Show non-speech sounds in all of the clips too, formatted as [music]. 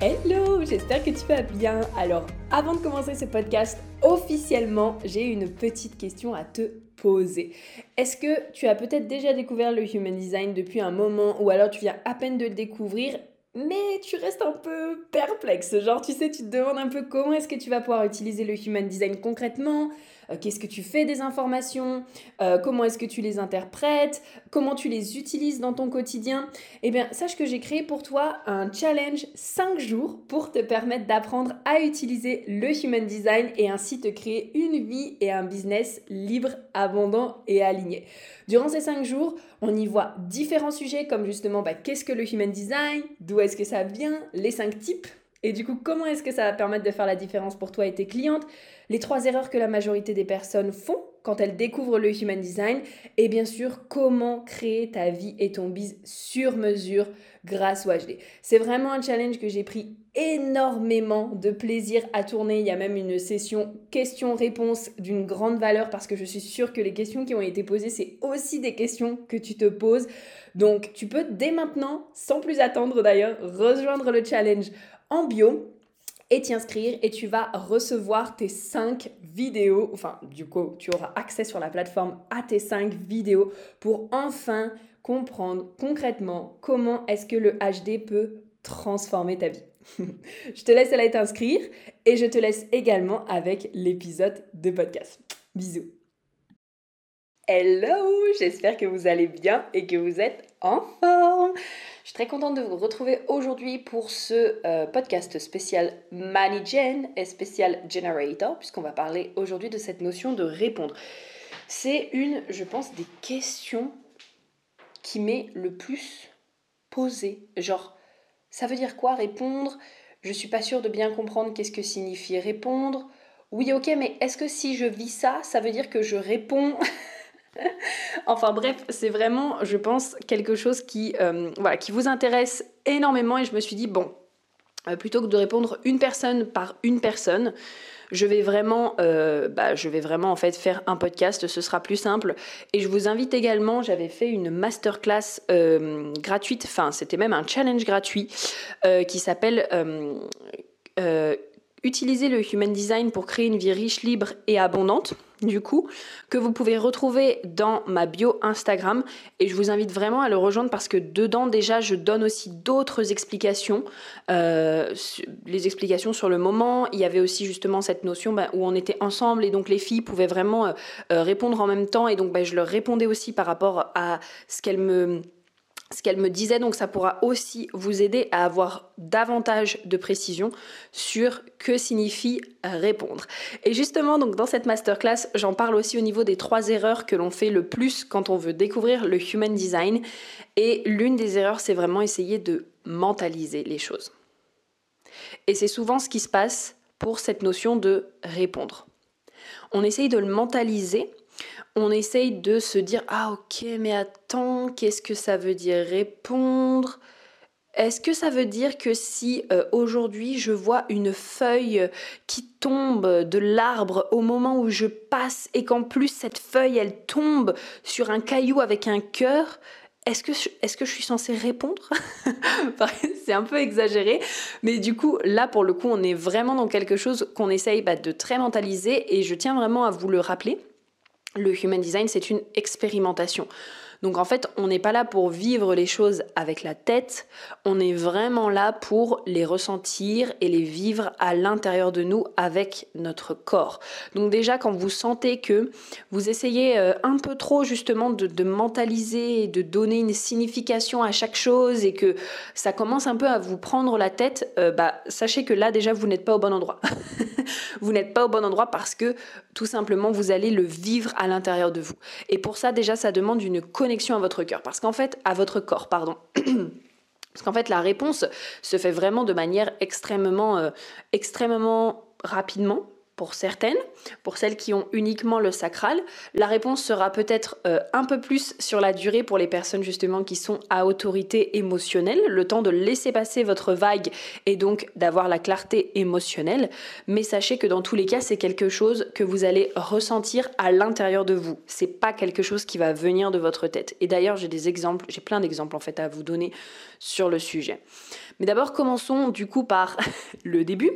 Hello, j'espère que tu vas bien. Alors, avant de commencer ce podcast officiellement, j'ai une petite question à te poser. Est-ce que tu as peut-être déjà découvert le Human Design depuis un moment ou alors tu viens à peine de le découvrir mais tu restes un peu perplexe? Genre, tu sais, tu te demandes un peu comment est-ce que tu vas pouvoir utiliser le Human Design concrètement, euh, qu'est-ce que tu fais des informations, euh, comment est-ce que tu les interprètes, comment tu les utilises dans ton quotidien? Eh bien, sache que j'ai créé pour toi un challenge 5 jours pour te permettre d'apprendre à utiliser le Human Design et ainsi te créer une vie et un business libre, abondant et aligné. Durant ces 5 jours, on y voit différents sujets comme justement bah, qu'est-ce que le Human Design, d'où est-ce que ça vient, les 5 types et du coup, comment est-ce que ça va permettre de faire la différence pour toi et tes clientes? Les trois erreurs que la majorité des personnes font quand elles découvrent le Human Design. Et bien sûr, comment créer ta vie et ton biz sur mesure grâce au HD. C'est vraiment un challenge que j'ai pris énormément de plaisir à tourner. Il y a même une session questions-réponses d'une grande valeur parce que je suis sûre que les questions qui ont été posées, c'est aussi des questions que tu te poses. Donc, tu peux dès maintenant, sans plus attendre d'ailleurs, rejoindre le challenge en bio et t'y inscrire et tu vas recevoir tes 5 vidéos, enfin du coup tu auras accès sur la plateforme à tes 5 vidéos pour enfin comprendre concrètement comment est-ce que le HD peut transformer ta vie. [laughs] je te laisse aller t'inscrire et je te laisse également avec l'épisode de podcast. Bisous. Hello, j'espère que vous allez bien et que vous êtes en forme. Je suis très contente de vous retrouver aujourd'hui pour ce euh, podcast spécial MoneyGen et spécial Generator, puisqu'on va parler aujourd'hui de cette notion de répondre. C'est une, je pense, des questions qui m'est le plus posée. Genre, ça veut dire quoi répondre? Je suis pas sûre de bien comprendre qu'est-ce que signifie répondre. Oui, ok, mais est-ce que si je vis ça, ça veut dire que je réponds? [laughs] [laughs] enfin bref, c'est vraiment, je pense, quelque chose qui, euh, voilà, qui vous intéresse énormément et je me suis dit, bon, euh, plutôt que de répondre une personne par une personne, je vais vraiment, euh, bah, je vais vraiment en fait faire un podcast, ce sera plus simple. Et je vous invite également, j'avais fait une masterclass gratuite, enfin c'était même un challenge gratuit qui s'appelle Utiliser le Human Design pour créer une vie riche, libre et abondante du coup, que vous pouvez retrouver dans ma bio Instagram. Et je vous invite vraiment à le rejoindre parce que dedans, déjà, je donne aussi d'autres explications. Euh, les explications sur le moment. Il y avait aussi justement cette notion bah, où on était ensemble et donc les filles pouvaient vraiment euh, euh, répondre en même temps. Et donc, bah, je leur répondais aussi par rapport à ce qu'elles me ce qu'elle me disait, donc ça pourra aussi vous aider à avoir davantage de précision sur que signifie répondre. Et justement, donc dans cette masterclass, j'en parle aussi au niveau des trois erreurs que l'on fait le plus quand on veut découvrir le human design. Et l'une des erreurs, c'est vraiment essayer de mentaliser les choses. Et c'est souvent ce qui se passe pour cette notion de répondre. On essaye de le mentaliser on essaye de se dire ah ok mais attends qu'est-ce que ça veut dire répondre? Est-ce que ça veut dire que si euh, aujourd'hui je vois une feuille qui tombe de l'arbre au moment où je passe et qu'en plus cette feuille elle tombe sur un caillou avec un cœur, est-ce que, je, suis censée répondre [laughs] C'est un peu exagéré, mais du coup là pour le coup on est vraiment dans quelque chose qu'on essaye bah, de très mentaliser et je tiens vraiment à vous le rappeler le human design, c'est une expérimentation. Donc en fait, on n'est pas là pour vivre les choses avec la tête, on est vraiment là pour les ressentir et les vivre à l'intérieur de nous avec notre corps. Donc déjà, quand vous sentez que vous essayez euh, un peu trop justement de, mentaliser et de donner une signification à chaque chose et que ça commence un peu à vous prendre la tête, euh, bah, sachez que là déjà, vous n'êtes pas au bon endroit. [laughs] vous n'êtes pas au bon endroit parce que tout simplement, vous allez le vivre à l'intérieur de vous. Et pour ça, déjà, ça demande une connexion à votre cœur. Parce qu'en fait, à votre corps, pardon. [clears throat] Parce qu'en fait, la réponse se fait vraiment de manière extrêmement, euh, extrêmement rapidement pour certaines, pour celles qui ont uniquement le sacral. La réponse sera peut-être euh, un peu plus sur la durée pour les personnes justement qui sont à autorité émotionnelle, le temps de laisser passer votre vague et donc d'avoir la clarté émotionnelle. Mais sachez que dans tous les cas, c'est quelque chose que vous allez ressentir à l'intérieur de vous. C'est pas quelque chose qui va venir de votre tête. Et d'ailleurs, j'ai des exemples, j'ai plein d'exemples en fait à vous donner sur le sujet. Mais d'abord, commençons du coup par [laughs] le début.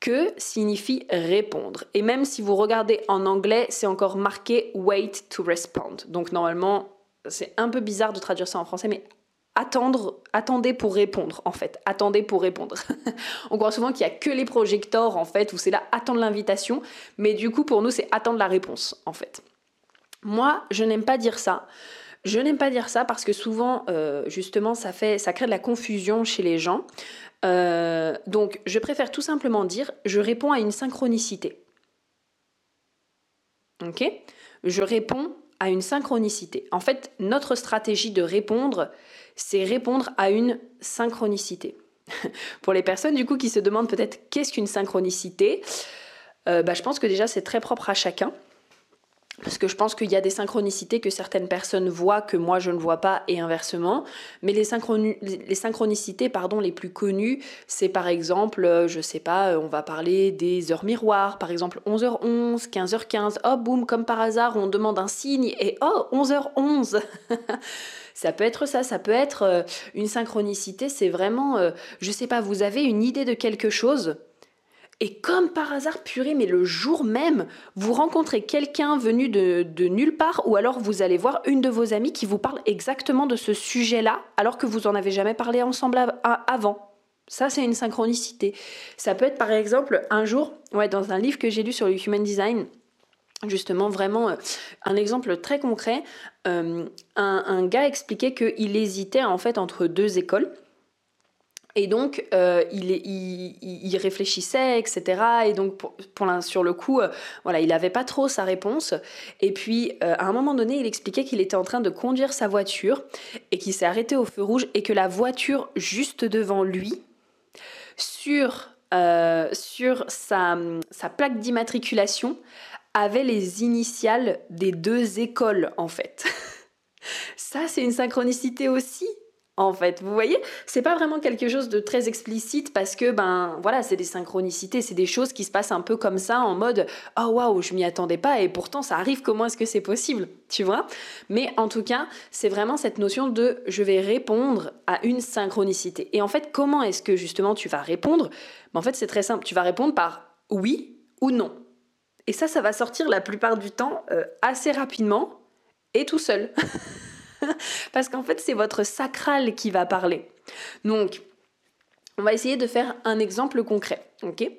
Que signifie répondre Et même si vous regardez en anglais, c'est encore marqué wait to respond. Donc normalement, c'est un peu bizarre de traduire ça en français, mais attendre, attendez pour répondre en fait, attendez pour répondre. [laughs] On croit souvent qu'il y a que les projecteurs en fait où c'est là attendre l'invitation, mais du coup pour nous c'est attendre la réponse en fait. Moi, je n'aime pas dire ça. Je n'aime pas dire ça parce que souvent, euh, justement, ça fait, ça crée de la confusion chez les gens. Euh, donc, je préfère tout simplement dire, je réponds à une synchronicité. Ok? Je réponds à une synchronicité. En fait, notre stratégie de répondre, c'est répondre à une synchronicité. [laughs] Pour les personnes du coup qui se demandent peut-être qu'est-ce qu'une synchronicité, euh, bah, je pense que déjà c'est très propre à chacun. Parce que je pense qu'il y a des synchronicités que certaines personnes voient que moi je ne vois pas et inversement. Mais les, les synchronicités pardon, les plus connues, c'est par exemple, euh, je sais pas, euh, on va parler des heures miroirs, par exemple 11h11, 15h15, oh boum, comme par hasard, on demande un signe et oh, 11h11 [laughs] Ça peut être ça, ça peut être euh, une synchronicité, c'est vraiment, je sais pas, vous avez une idée de quelque chose, et comme par hasard, purée, mais le jour même, vous rencontrez quelqu'un venu de, nulle part, ou alors vous allez voir une de vos amies qui vous parle exactement de ce sujet-là, alors que vous en avez jamais parlé ensemble avant. Ça, c'est une synchronicité. Ça peut être par exemple un jour, ouais, dans un livre que j'ai lu sur le human design, justement vraiment euh, un exemple très concret, euh, un, un, gars expliquait qu'il hésitait en fait entre deux écoles. Et donc, euh, il, réfléchissait, etc. Et donc, pour, sur le coup, euh, voilà, il n'avait pas trop sa réponse. Et puis, euh, à un moment donné, il expliquait qu'il était en train de conduire sa voiture et qu'il s'est arrêté au feu rouge et que la voiture juste devant lui, sur, sur sa, sa plaque d'immatriculation, avait les initiales des deux écoles, en fait. [laughs] Ça, c'est une synchronicité aussi en fait. Vous voyez, c'est pas vraiment quelque chose de très explicite parce que ben voilà, c'est des synchronicités, c'est des choses qui se passent un peu comme ça en mode oh waouh, je m'y attendais pas et pourtant ça arrive. Comment est-ce que c'est possible, tu vois? Mais en tout cas, c'est vraiment cette notion de je vais répondre à une synchronicité. Et en fait, comment est-ce que justement tu vas répondre? Ben, En fait, c'est très simple. Tu vas répondre par oui ou non. Et ça, ça va sortir la plupart du temps euh, assez rapidement et tout seul. [laughs] [laughs] Parce qu'en fait, c'est votre sacral qui va parler. Donc, on va essayer de faire un exemple concret. Ok?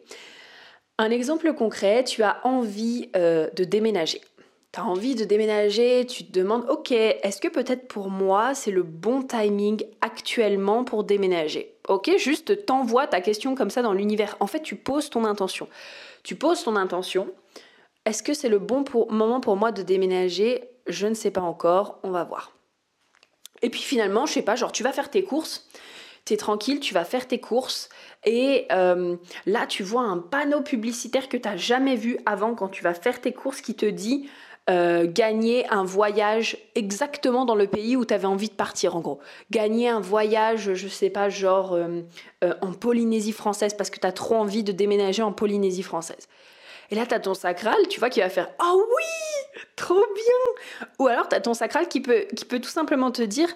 Un exemple concret, tu as envie euh, de déménager. Tu as envie de déménager, tu te demandes, ok, est-ce que peut-être pour moi c'est le bon timing actuellement pour déménager? Ok, juste t'envoies ta question comme ça dans l'univers. En fait, tu poses ton intention. Tu poses ton intention. Est-ce que c'est le bon moment pour moi de déménager? Je ne sais pas encore, on va voir. Et puis finalement, je sais pas, genre tu vas faire tes courses, tu es tranquille, tu vas faire tes courses et euh, là tu vois un panneau publicitaire que tu n'as jamais vu avant quand tu vas faire tes courses qui te dit euh, gagner un voyage exactement dans le pays où tu avais envie de partir en gros. Gagner un voyage, je sais pas, genre euh, en Polynésie française parce que tu as trop envie de déménager en Polynésie française. Et là, tu as ton sacral, tu vois, qui va faire Oh oui [laughs] Trop bien Ou alors, tu as ton sacral qui peut, qui peut tout simplement te dire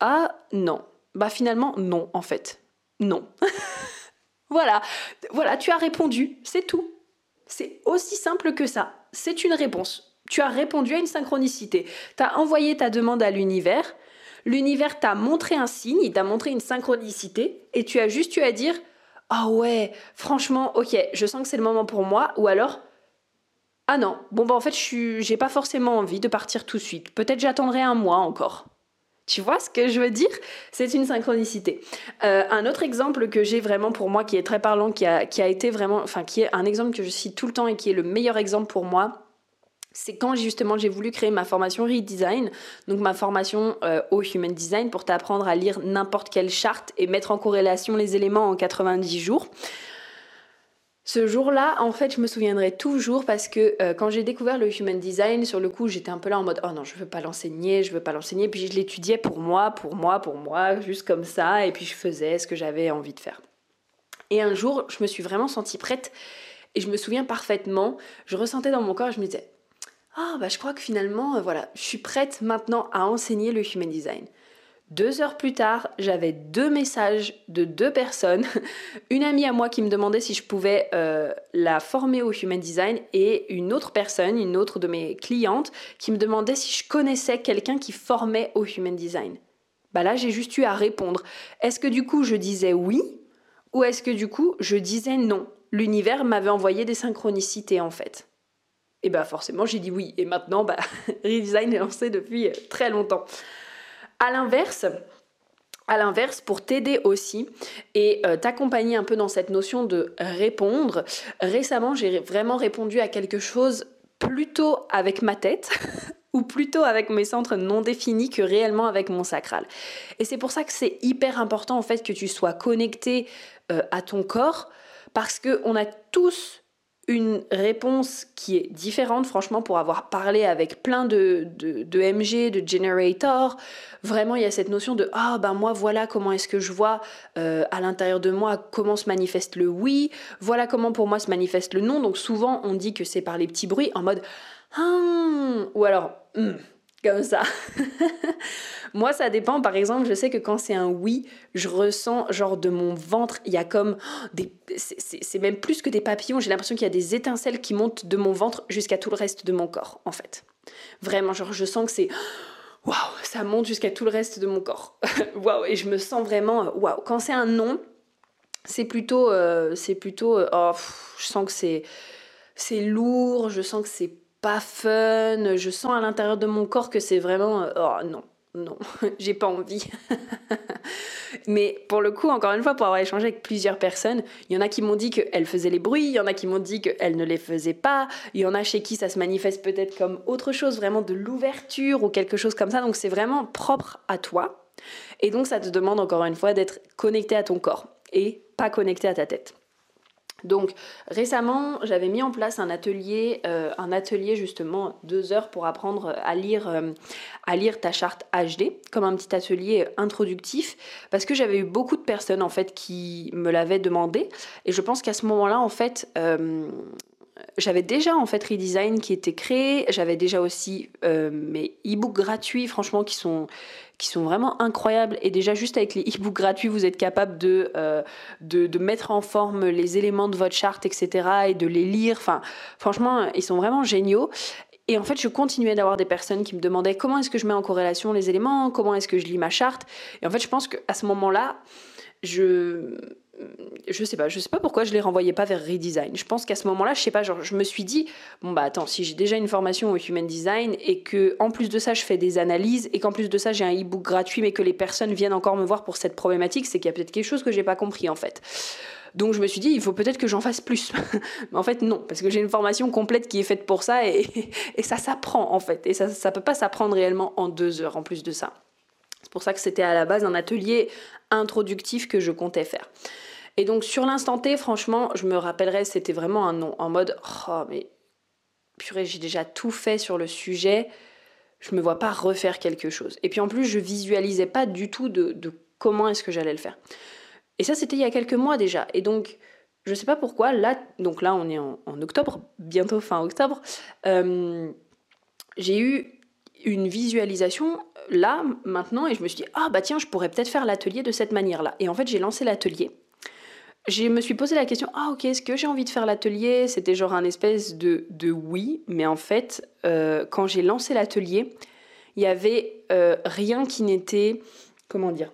Ah non. Bah finalement, non, en fait. Non. [laughs] voilà. Voilà, tu as répondu. C'est tout. C'est aussi simple que ça. C'est une réponse. Tu as répondu à une synchronicité. Tu as envoyé ta demande à l'univers. L'univers t'a montré un signe, il t'a montré une synchronicité, et tu as juste eu à dire ah ouais, franchement, ok, je sens que c'est le moment pour moi, ou alors, ah non, bon bah en fait, je j'ai pas forcément envie de partir tout de suite. Peut-être j'attendrai un mois encore. Tu vois ce que je veux dire? C'est une synchronicité. Euh, un autre exemple que j'ai vraiment pour moi, qui est très parlant, qui a, qui a été vraiment, enfin, qui est un exemple que je cite tout le temps et qui est le meilleur exemple pour moi, c'est quand justement j'ai voulu créer ma formation Redesign, donc ma formation euh, au Human Design pour t'apprendre à lire n'importe quelle charte et mettre en corrélation les éléments en 90 jours. Ce jour-là, en fait, je me souviendrai toujours parce que euh, quand j'ai découvert le Human Design, sur le coup, j'étais un peu là en mode oh non, je veux pas l'enseigner, je veux pas l'enseigner. Puis je l'étudiais pour moi, pour moi, pour moi, juste comme ça. Et puis je faisais ce que j'avais envie de faire. Et un jour, je me suis vraiment sentie prête. Et je me souviens parfaitement, je ressentais dans mon corps, je me disais ah bah je crois que finalement, euh, voilà, je suis prête maintenant à enseigner le Human Design. Deux heures plus tard, j'avais deux messages de deux personnes. [laughs] Une amie à moi qui me demandait si je pouvais euh, la former au Human Design et une autre personne, une autre de mes clientes, qui me demandait si je connaissais quelqu'un qui formait au Human Design. Bah là, j'ai juste eu à répondre. Est-ce que du coup, je disais oui ou est-ce que du coup, je disais non? L'univers m'avait envoyé des synchronicités en fait. Et bah forcément, j'ai dit oui. Et maintenant, bah, [laughs] Redesign est lancé depuis très longtemps. À l'inverse, pour t'aider aussi et euh, t'accompagner un peu dans cette notion de répondre, récemment j'ai vraiment répondu à quelque chose plutôt avec ma tête [laughs] ou plutôt avec mes centres non définis que réellement avec mon sacral. Et c'est pour ça que c'est hyper important en fait que tu sois connecté euh, à ton corps parce que on a tous une réponse qui est différente, franchement, pour avoir parlé avec plein de, de, MG, de generator. Vraiment, il y a cette notion de Ah, ben moi, voilà comment est-ce que je vois euh, à l'intérieur de moi comment se manifeste le oui, voilà comment pour moi se manifeste le non. Donc, souvent, on dit que c'est par les petits bruits en mode Hum, ou alors hum, comme ça. [laughs] Moi, ça dépend. Par exemple, je sais que quand c'est un oui, je ressens genre de mon ventre, il y a comme des. C'est même plus que des papillons. J'ai l'impression qu'il y a des étincelles qui montent de mon ventre jusqu'à tout le reste de mon corps, en fait. Vraiment, genre, je sens que c'est. Waouh, ça monte jusqu'à tout le reste de mon corps. [laughs] Waouh, et je me sens vraiment. Waouh. Quand c'est un non, c'est plutôt. Euh, c'est plutôt. Euh, oh, je sens que c'est. C'est lourd, je sens que c'est pas fun, je sens à l'intérieur de mon corps que c'est vraiment euh, oh non, non, [laughs] j'ai pas envie. [laughs] Mais pour le coup, encore une fois, pour avoir échangé avec plusieurs personnes, il y en a qui m'ont dit qu'elles faisaient les bruits, il y en a qui m'ont dit qu'elles ne les faisaient pas, il y en a chez qui ça se manifeste peut-être comme autre chose, vraiment de l'ouverture ou quelque chose comme ça. Donc c'est vraiment propre à toi. Et donc ça te demande encore une fois d'être connecté à ton corps et pas connecté à ta tête. Donc récemment, j'avais mis en place un atelier, euh, un atelier justement deux heures pour apprendre à lire, euh, à lire ta charte HD, comme un petit atelier introductif, parce que j'avais eu beaucoup de personnes en fait qui me l'avaient demandé, et je pense qu'à ce moment-là en fait, euh, j'avais déjà en fait Redesign qui était créé, j'avais déjà aussi mes e-books gratuits, franchement, qui sont qui sont vraiment incroyables. Et déjà, juste avec les e-books gratuits, vous êtes capable de, euh, de, mettre en forme les éléments de votre charte, etc. et de les lire. Enfin, franchement, ils sont vraiment géniaux. Et en fait, je continuais d'avoir des personnes qui me demandaient comment est-ce que je mets en corrélation les éléments, comment est-ce que je lis ma charte? Et en fait, je pense qu'à ce moment-là, je je sais pas, je sais pas pourquoi je les renvoyais pas vers redesign. Je pense qu'à ce moment-là, je sais pas, genre je me suis dit bon bah attends, si j'ai déjà une formation au human design et que en plus de ça je fais des analyses et qu'en plus de ça j'ai un e-book gratuit mais que les personnes viennent encore me voir pour cette problématique, c'est qu'il y a peut-être quelque chose que j'ai pas compris en fait. Donc je me suis dit il faut peut-être que j'en fasse plus. [laughs] mais en fait non, parce que j'ai une formation complète qui est faite pour ça et, [laughs] et ça s'apprend en fait et ça ça peut pas s'apprendre réellement en deux heures en plus de ça. C'est pour ça que c'était à la base un atelier introductif que je comptais faire. Et donc sur l'instant T, franchement, je me rappellerai, c'était vraiment un non, en mode oh mais purée, j'ai déjà tout fait sur le sujet, je me vois pas refaire quelque chose. Et puis en plus, je visualisais pas du tout de, comment est-ce que j'allais le faire. Et ça, c'était il y a quelques mois déjà. Et donc, je sais pas pourquoi, là, donc là, on est en, octobre, bientôt fin octobre, euh, j'ai eu une visualisation là, maintenant, et je me suis dit, ah bah tiens, je pourrais peut-être faire l'atelier de cette manière-là. Et en fait, j'ai lancé l'atelier je me suis posé la question, ah ok, est-ce que j'ai envie de faire l'atelier? C'était genre un espèce de, oui, mais en fait, euh, quand j'ai lancé l'atelier, il y avait euh, rien qui n'était, comment dire,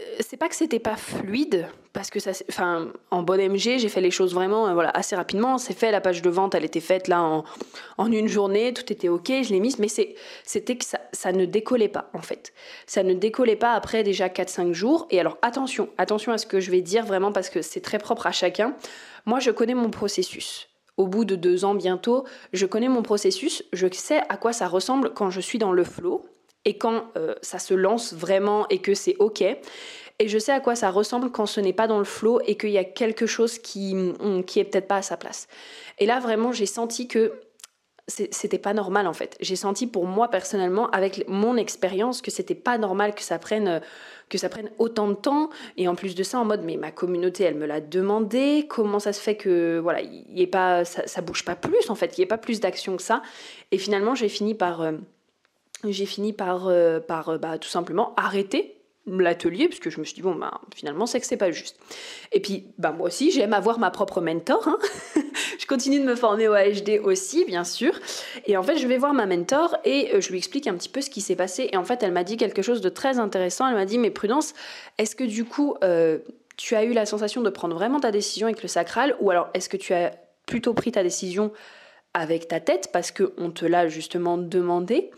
euh, c'est pas que c'était pas fluide, parce que ça, enfin, en bonne MG, j'ai fait les choses vraiment, euh, voilà, assez rapidement. C'est fait, la page de vente, elle était faite là en, une journée, tout était ok, je l'ai mise, mais c'était que ça, ça, ne décollait pas en fait. Ça ne décollait pas après déjà 4-5 jours. Et alors attention, attention à ce que je vais dire vraiment parce que c'est très propre à chacun. Moi, je connais mon processus. au bout de deux ans bientôt, je connais mon processus, je sais à quoi ça ressemble quand je suis dans le flow et quand euh, ça se lance vraiment et que c'est ok. Et je sais à quoi ça ressemble quand ce n'est pas dans le flow et qu'il y a quelque chose qui, mm, qui est peut-être pas à sa place. Et là, vraiment, j'ai senti que c'était pas normal en fait. J'ai senti pour moi personnellement, avec mon expérience, que c'était pas normal que ça prenne que ça prenne autant de temps. Et en plus de ça, en mode, mais ma communauté, elle me l'a demandé. Comment ça se fait que voilà, y pas, ça, ça bouge pas plus en fait, il n'y ait pas plus d'action que ça. Et finalement, j'ai fini par euh, j'ai fini par, euh, par euh, bah, tout simplement arrêter l'atelier parce que je me suis dit bon bah finalement c'est que c'est pas juste. Et puis bah moi aussi j'aime avoir ma propre mentor hein. [laughs] je continue de me former au HD aussi bien sûr. Et en fait je vais voir ma mentor et euh, je lui explique un petit peu ce qui s'est passé. Et en fait elle m'a dit quelque chose de très intéressant. Elle m'a dit mais prudence est-ce que du coup tu as eu la sensation de prendre vraiment ta décision avec le sacral ou alors est-ce que tu as plutôt pris ta décision avec ta tête parce qu'on te l'a justement demandé?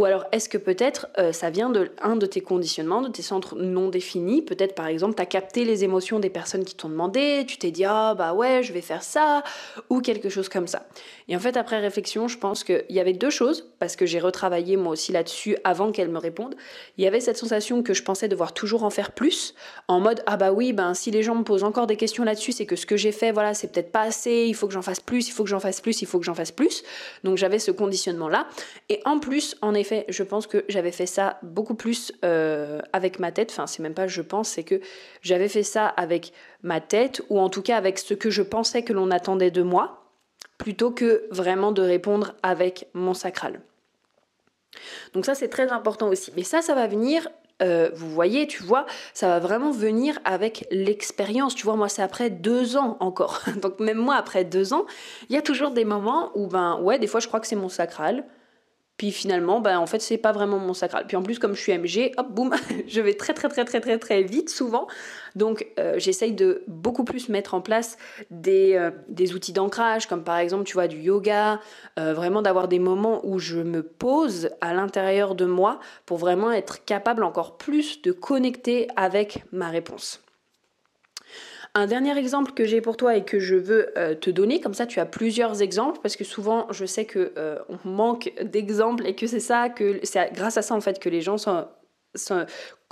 Ou alors est-ce que peut-être euh, ça vient de un de tes conditionnements, de tes centres non définis? Peut-être par exemple, tu as capté les émotions des personnes qui t'ont demandé, tu t'es dit ah bah ouais, je vais faire ça, ou quelque chose comme ça. Et en fait, après réflexion, je pense qu'il y avait deux choses, parce que j'ai retravaillé moi aussi là-dessus avant qu'elle me réponde. Il y avait cette sensation que je pensais devoir toujours en faire plus, en mode ah bah oui, ben si les gens me posent encore des questions là-dessus, c'est que ce que j'ai fait, voilà, c'est peut-être pas assez, il faut que j'en fasse plus, il faut que j'en fasse plus, il faut que j'en fasse plus. Donc j'avais ce conditionnement-là. Et en plus, en effet, je pense que j'avais fait ça beaucoup plus euh, avec ma tête. Enfin, c'est même pas je pense, c'est que j'avais fait ça avec ma tête, ou en tout cas avec ce que je pensais que l'on attendait de moi, plutôt que vraiment de répondre avec mon sacral. Donc ça, c'est très important aussi. Mais ça, ça va venir euh, vous voyez, tu vois, ça va vraiment venir avec l'expérience. Tu vois, moi, c'est après deux ans encore. [laughs] Donc, même moi, après deux ans, il y a toujours des moments où, ben, ouais, des fois, je crois que c'est mon sacral. Puis finalement, ben, en fait, c'est pas vraiment mon sacral. Puis en plus, comme je suis MG, hop, boum, [laughs] je vais très, très, très, très, très, très vite souvent. Donc, euh, j'essaye de beaucoup plus mettre en place des, euh, des outils d'ancrage, comme par exemple, tu vois, du yoga, euh, vraiment d'avoir des moments où je me pose à l'intérieur de moi pour vraiment être capable encore plus de connecter avec ma réponse. Un dernier exemple que j'ai pour toi et que je veux euh, te donner, comme ça tu as plusieurs exemples, parce que souvent je sais que euh, on manque d'exemples et que c'est ça, que c'est grâce à ça en fait que les gens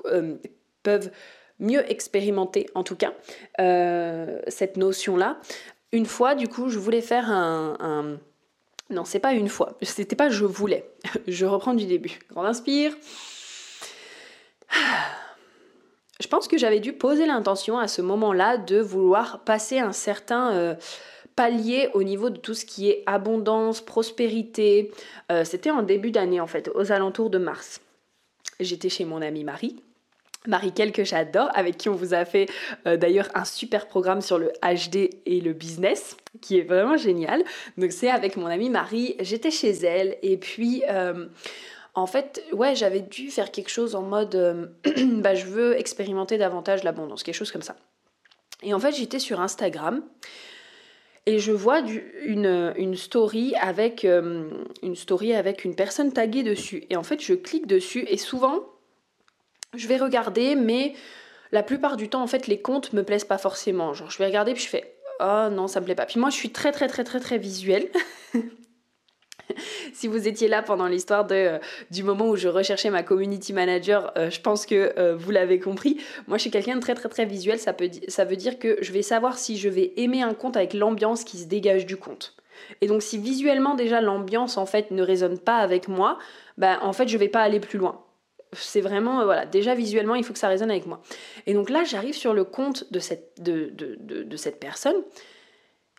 euh, peuvent mieux expérimenter en tout cas cette notion-là. Une fois, du coup, je voulais faire un. Non, c'est pas une fois. C'était pas je voulais. [laughs] Je reprends du début. Grand inspire je pense que j'avais dû poser l'intention à ce moment-là de vouloir passer un certain euh, palier au niveau de tout ce qui est abondance, prospérité. Euh, c'était en début d'année en fait, aux alentours de mars. J'étais chez mon amie Marie. Marie Kel que j'adore, avec qui on vous a fait euh, d'ailleurs un super programme sur le HD et le business, qui est vraiment génial. Donc c'est avec mon amie Marie, j'étais chez elle et puis en fait, ouais, j'avais dû faire quelque chose en mode, euh, [clears throat] bah, je veux expérimenter davantage l'abondance, quelque chose comme ça. Et en fait, j'étais sur Instagram et je vois une, story avec, euh, une story avec une personne taguée dessus. Et en fait, je clique dessus et souvent, je vais regarder, mais la plupart du temps, en fait, les comptes me plaisent pas forcément. Genre, je vais regarder puis je fais, oh non, ça me plaît pas. Puis moi, je suis très, très, très, très, très visuelle. [laughs] si vous étiez là pendant l'histoire euh, du moment où je recherchais ma community manager, euh, je pense que euh, vous l'avez compris. Moi, je suis quelqu'un de très très très visuel. Ça, peut, ça veut dire que je vais savoir si je vais aimer un compte avec l'ambiance qui se dégage du compte. Et donc, si visuellement déjà l'ambiance en fait ne résonne pas avec moi, ben en fait je vais pas aller plus loin. C'est vraiment, voilà, déjà visuellement, il faut que ça résonne avec moi. Et donc là, j'arrive sur le compte de cette, de, de, de, cette personne.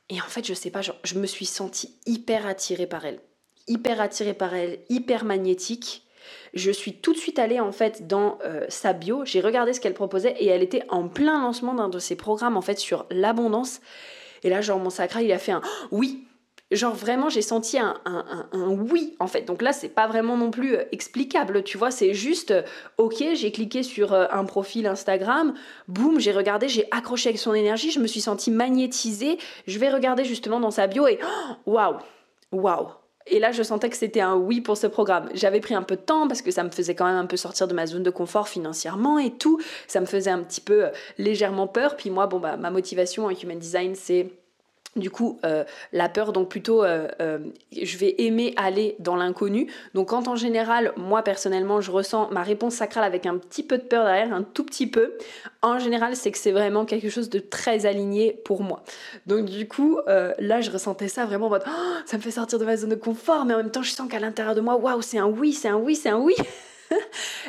Et en fait, je sais pas, je me suis sentie hyper attirée par elle hyper attirée par elle, hyper magnétique. Je suis tout de suite allée en fait dans euh, sa bio, j'ai regardé ce qu'elle proposait et elle était en plein lancement d'un de ses programmes en fait sur l'abondance. Et là, genre mon sacral, il a fait un [gasps] oui. Genre vraiment, j'ai senti un, oui en fait. Donc là, c'est pas vraiment non plus euh, explicable, tu vois. C'est juste, euh, ok, j'ai cliqué sur un profil Instagram, boum, j'ai regardé, j'ai accroché avec son énergie, je me suis sentie magnétisée. Je vais regarder justement dans sa bio et [gasps] waouh, waouh, et là, je sentais que c'était un oui pour ce programme. J'avais pris un peu de temps parce que ça me faisait quand même un peu sortir de ma zone de confort financièrement et tout. Ça me faisait un petit peu euh, légèrement peur. Puis moi, bon, bah, ma motivation en human design, c'est du coup, euh, la peur, donc plutôt, euh, euh, je vais aimer aller dans l'inconnu. Donc quand en général, moi personnellement, je ressens ma réponse sacrale avec un petit peu de peur derrière, un tout petit peu, en général, c'est que c'est vraiment quelque chose de très aligné pour moi. Donc du coup, là, je ressentais ça vraiment en mode, oh, ça me fait sortir de ma zone de confort, mais en même temps, je sens qu'à l'intérieur de moi, waouh, c'est un oui, c'est un oui, c'est un oui.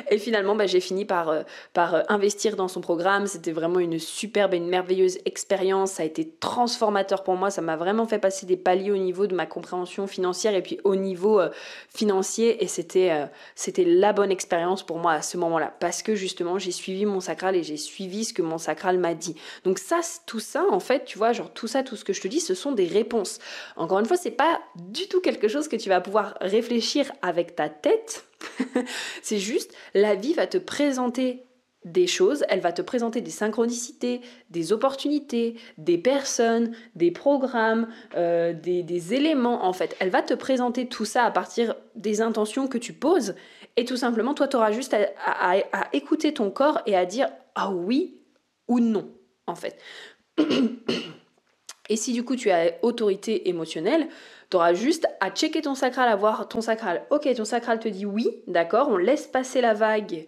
Et finalement, bah, j'ai fini par, euh, euh, investir dans son programme. C'était vraiment une superbe et une merveilleuse expérience. Ça a été transformateur pour moi. Ça m'a vraiment fait passer des paliers au niveau de ma compréhension financière et puis au niveau euh, financier. Et c'était c'était la bonne expérience pour moi à ce moment-là. Parce que justement, j'ai suivi mon sacral et j'ai suivi ce que mon sacral m'a dit. Donc ça, tout ça, en fait, tu vois, genre tout ça, tout ce que je te dis, ce sont des réponses. Encore une fois, c'est pas du tout quelque chose que tu vas pouvoir réfléchir avec ta tête [laughs] c'est juste, la vie va te présenter des choses, elle va te présenter des synchronicités, des opportunités, des personnes, des programmes, euh, des, éléments en fait. Elle va te présenter tout ça à partir des intentions que tu poses et tout simplement toi tu auras juste à, écouter ton corps et à dire ah oui ou non en fait. [clears throat] Et si du coup tu as autorité émotionnelle, tu auras juste à checker ton sacral, à voir ton sacral. Ok, ton sacral te dit oui, d'accord, on laisse passer la vague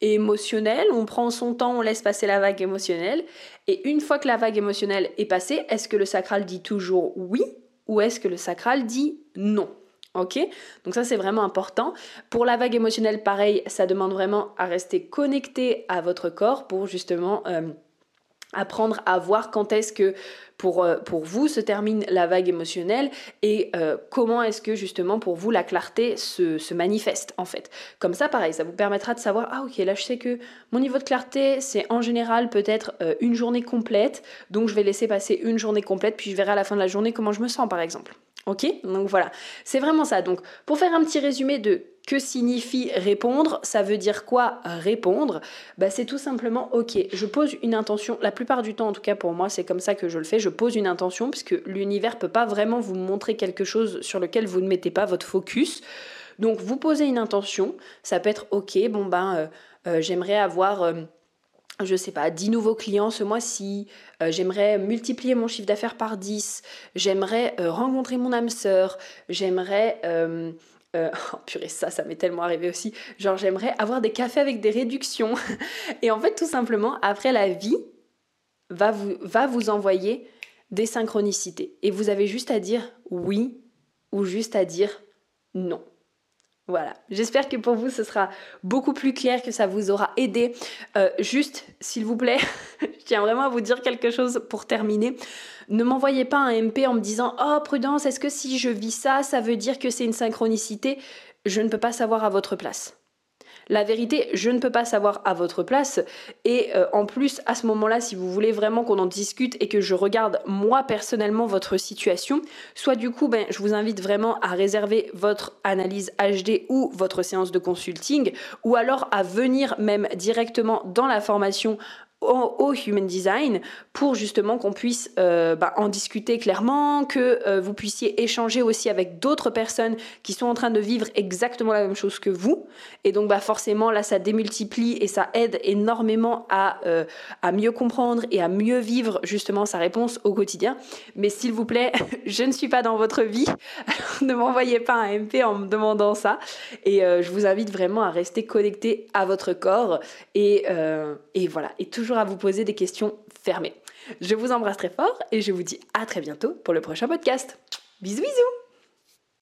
émotionnelle, on prend son temps, on laisse passer la vague émotionnelle. Et une fois que la vague émotionnelle est passée, est-ce que le sacral dit toujours oui ou est-ce que le sacral dit non? Ok? Donc ça c'est vraiment important. Pour la vague émotionnelle, pareil, ça demande vraiment à rester connecté à votre corps pour justement... Euh, apprendre à voir quand est-ce que pour, euh, pour vous se termine la vague émotionnelle et euh, comment est-ce que justement pour vous la clarté se, manifeste en fait. Comme ça pareil, ça vous permettra de savoir, ah ok là je sais que mon niveau de clarté c'est en général peut-être euh, une journée complète, donc je vais laisser passer une journée complète puis je verrai à la fin de la journée comment je me sens par exemple. Ok Donc voilà, c'est vraiment ça. Donc pour faire un petit résumé de que signifie répondre Ça veut dire quoi répondre? Bah, C'est tout simplement, ok, je pose une intention, la plupart du temps en tout cas pour moi c'est comme ça que je le fais, je pose une intention puisque l'univers peut pas vraiment vous montrer quelque chose sur lequel vous ne mettez pas votre focus. Donc vous posez une intention, ça peut être ok, bon ben euh, euh, j'aimerais avoir... Euh, je sais pas, 10 nouveaux clients ce mois-ci, j'aimerais multiplier mon chiffre d'affaires par 10, j'aimerais rencontrer mon âme sœur, j'aimerais euh, [laughs] oh purée, ça, ça m'est tellement arrivé aussi. Genre, j'aimerais avoir des cafés avec des réductions. [laughs] Et en fait, tout simplement, après, la vie va vous, va vous envoyer des synchronicités. Et vous avez juste à dire oui ou juste à dire non. Voilà, j'espère que pour vous ce sera beaucoup plus clair, que ça vous aura aidé. Euh, juste, s'il vous plaît, [laughs] je tiens vraiment à vous dire quelque chose pour terminer. Ne m'envoyez pas un MP en me disant Oh prudence, est-ce que si je vis ça, ça veut dire que c'est une synchronicité? Je ne peux pas savoir à votre place. La vérité, je ne peux pas savoir à votre place. Et euh, en plus, à ce moment-là, si vous voulez vraiment qu'on en discute et que je regarde moi personnellement votre situation, soit du coup, ben, je vous invite vraiment à réserver votre analyse HD ou votre séance de consulting, ou alors à venir même directement dans la formation au, Human Design pour justement qu'on puisse euh, bah, en discuter clairement, que euh, vous puissiez échanger aussi avec d'autres personnes qui sont en train de vivre exactement la même chose que vous. Et donc bah, forcément là ça démultiplie et ça aide énormément à, euh, à mieux comprendre et à mieux vivre justement sa réponse au quotidien. Mais s'il vous plaît, [laughs] je ne suis pas dans votre vie, [laughs] ne m'envoyez pas un MP en me demandant ça. Et je vous invite vraiment à rester connecté à votre corps et, et voilà. Et à vous poser des questions fermées. Je vous embrasse très fort et je vous dis à très bientôt pour le prochain podcast. Bisous bisous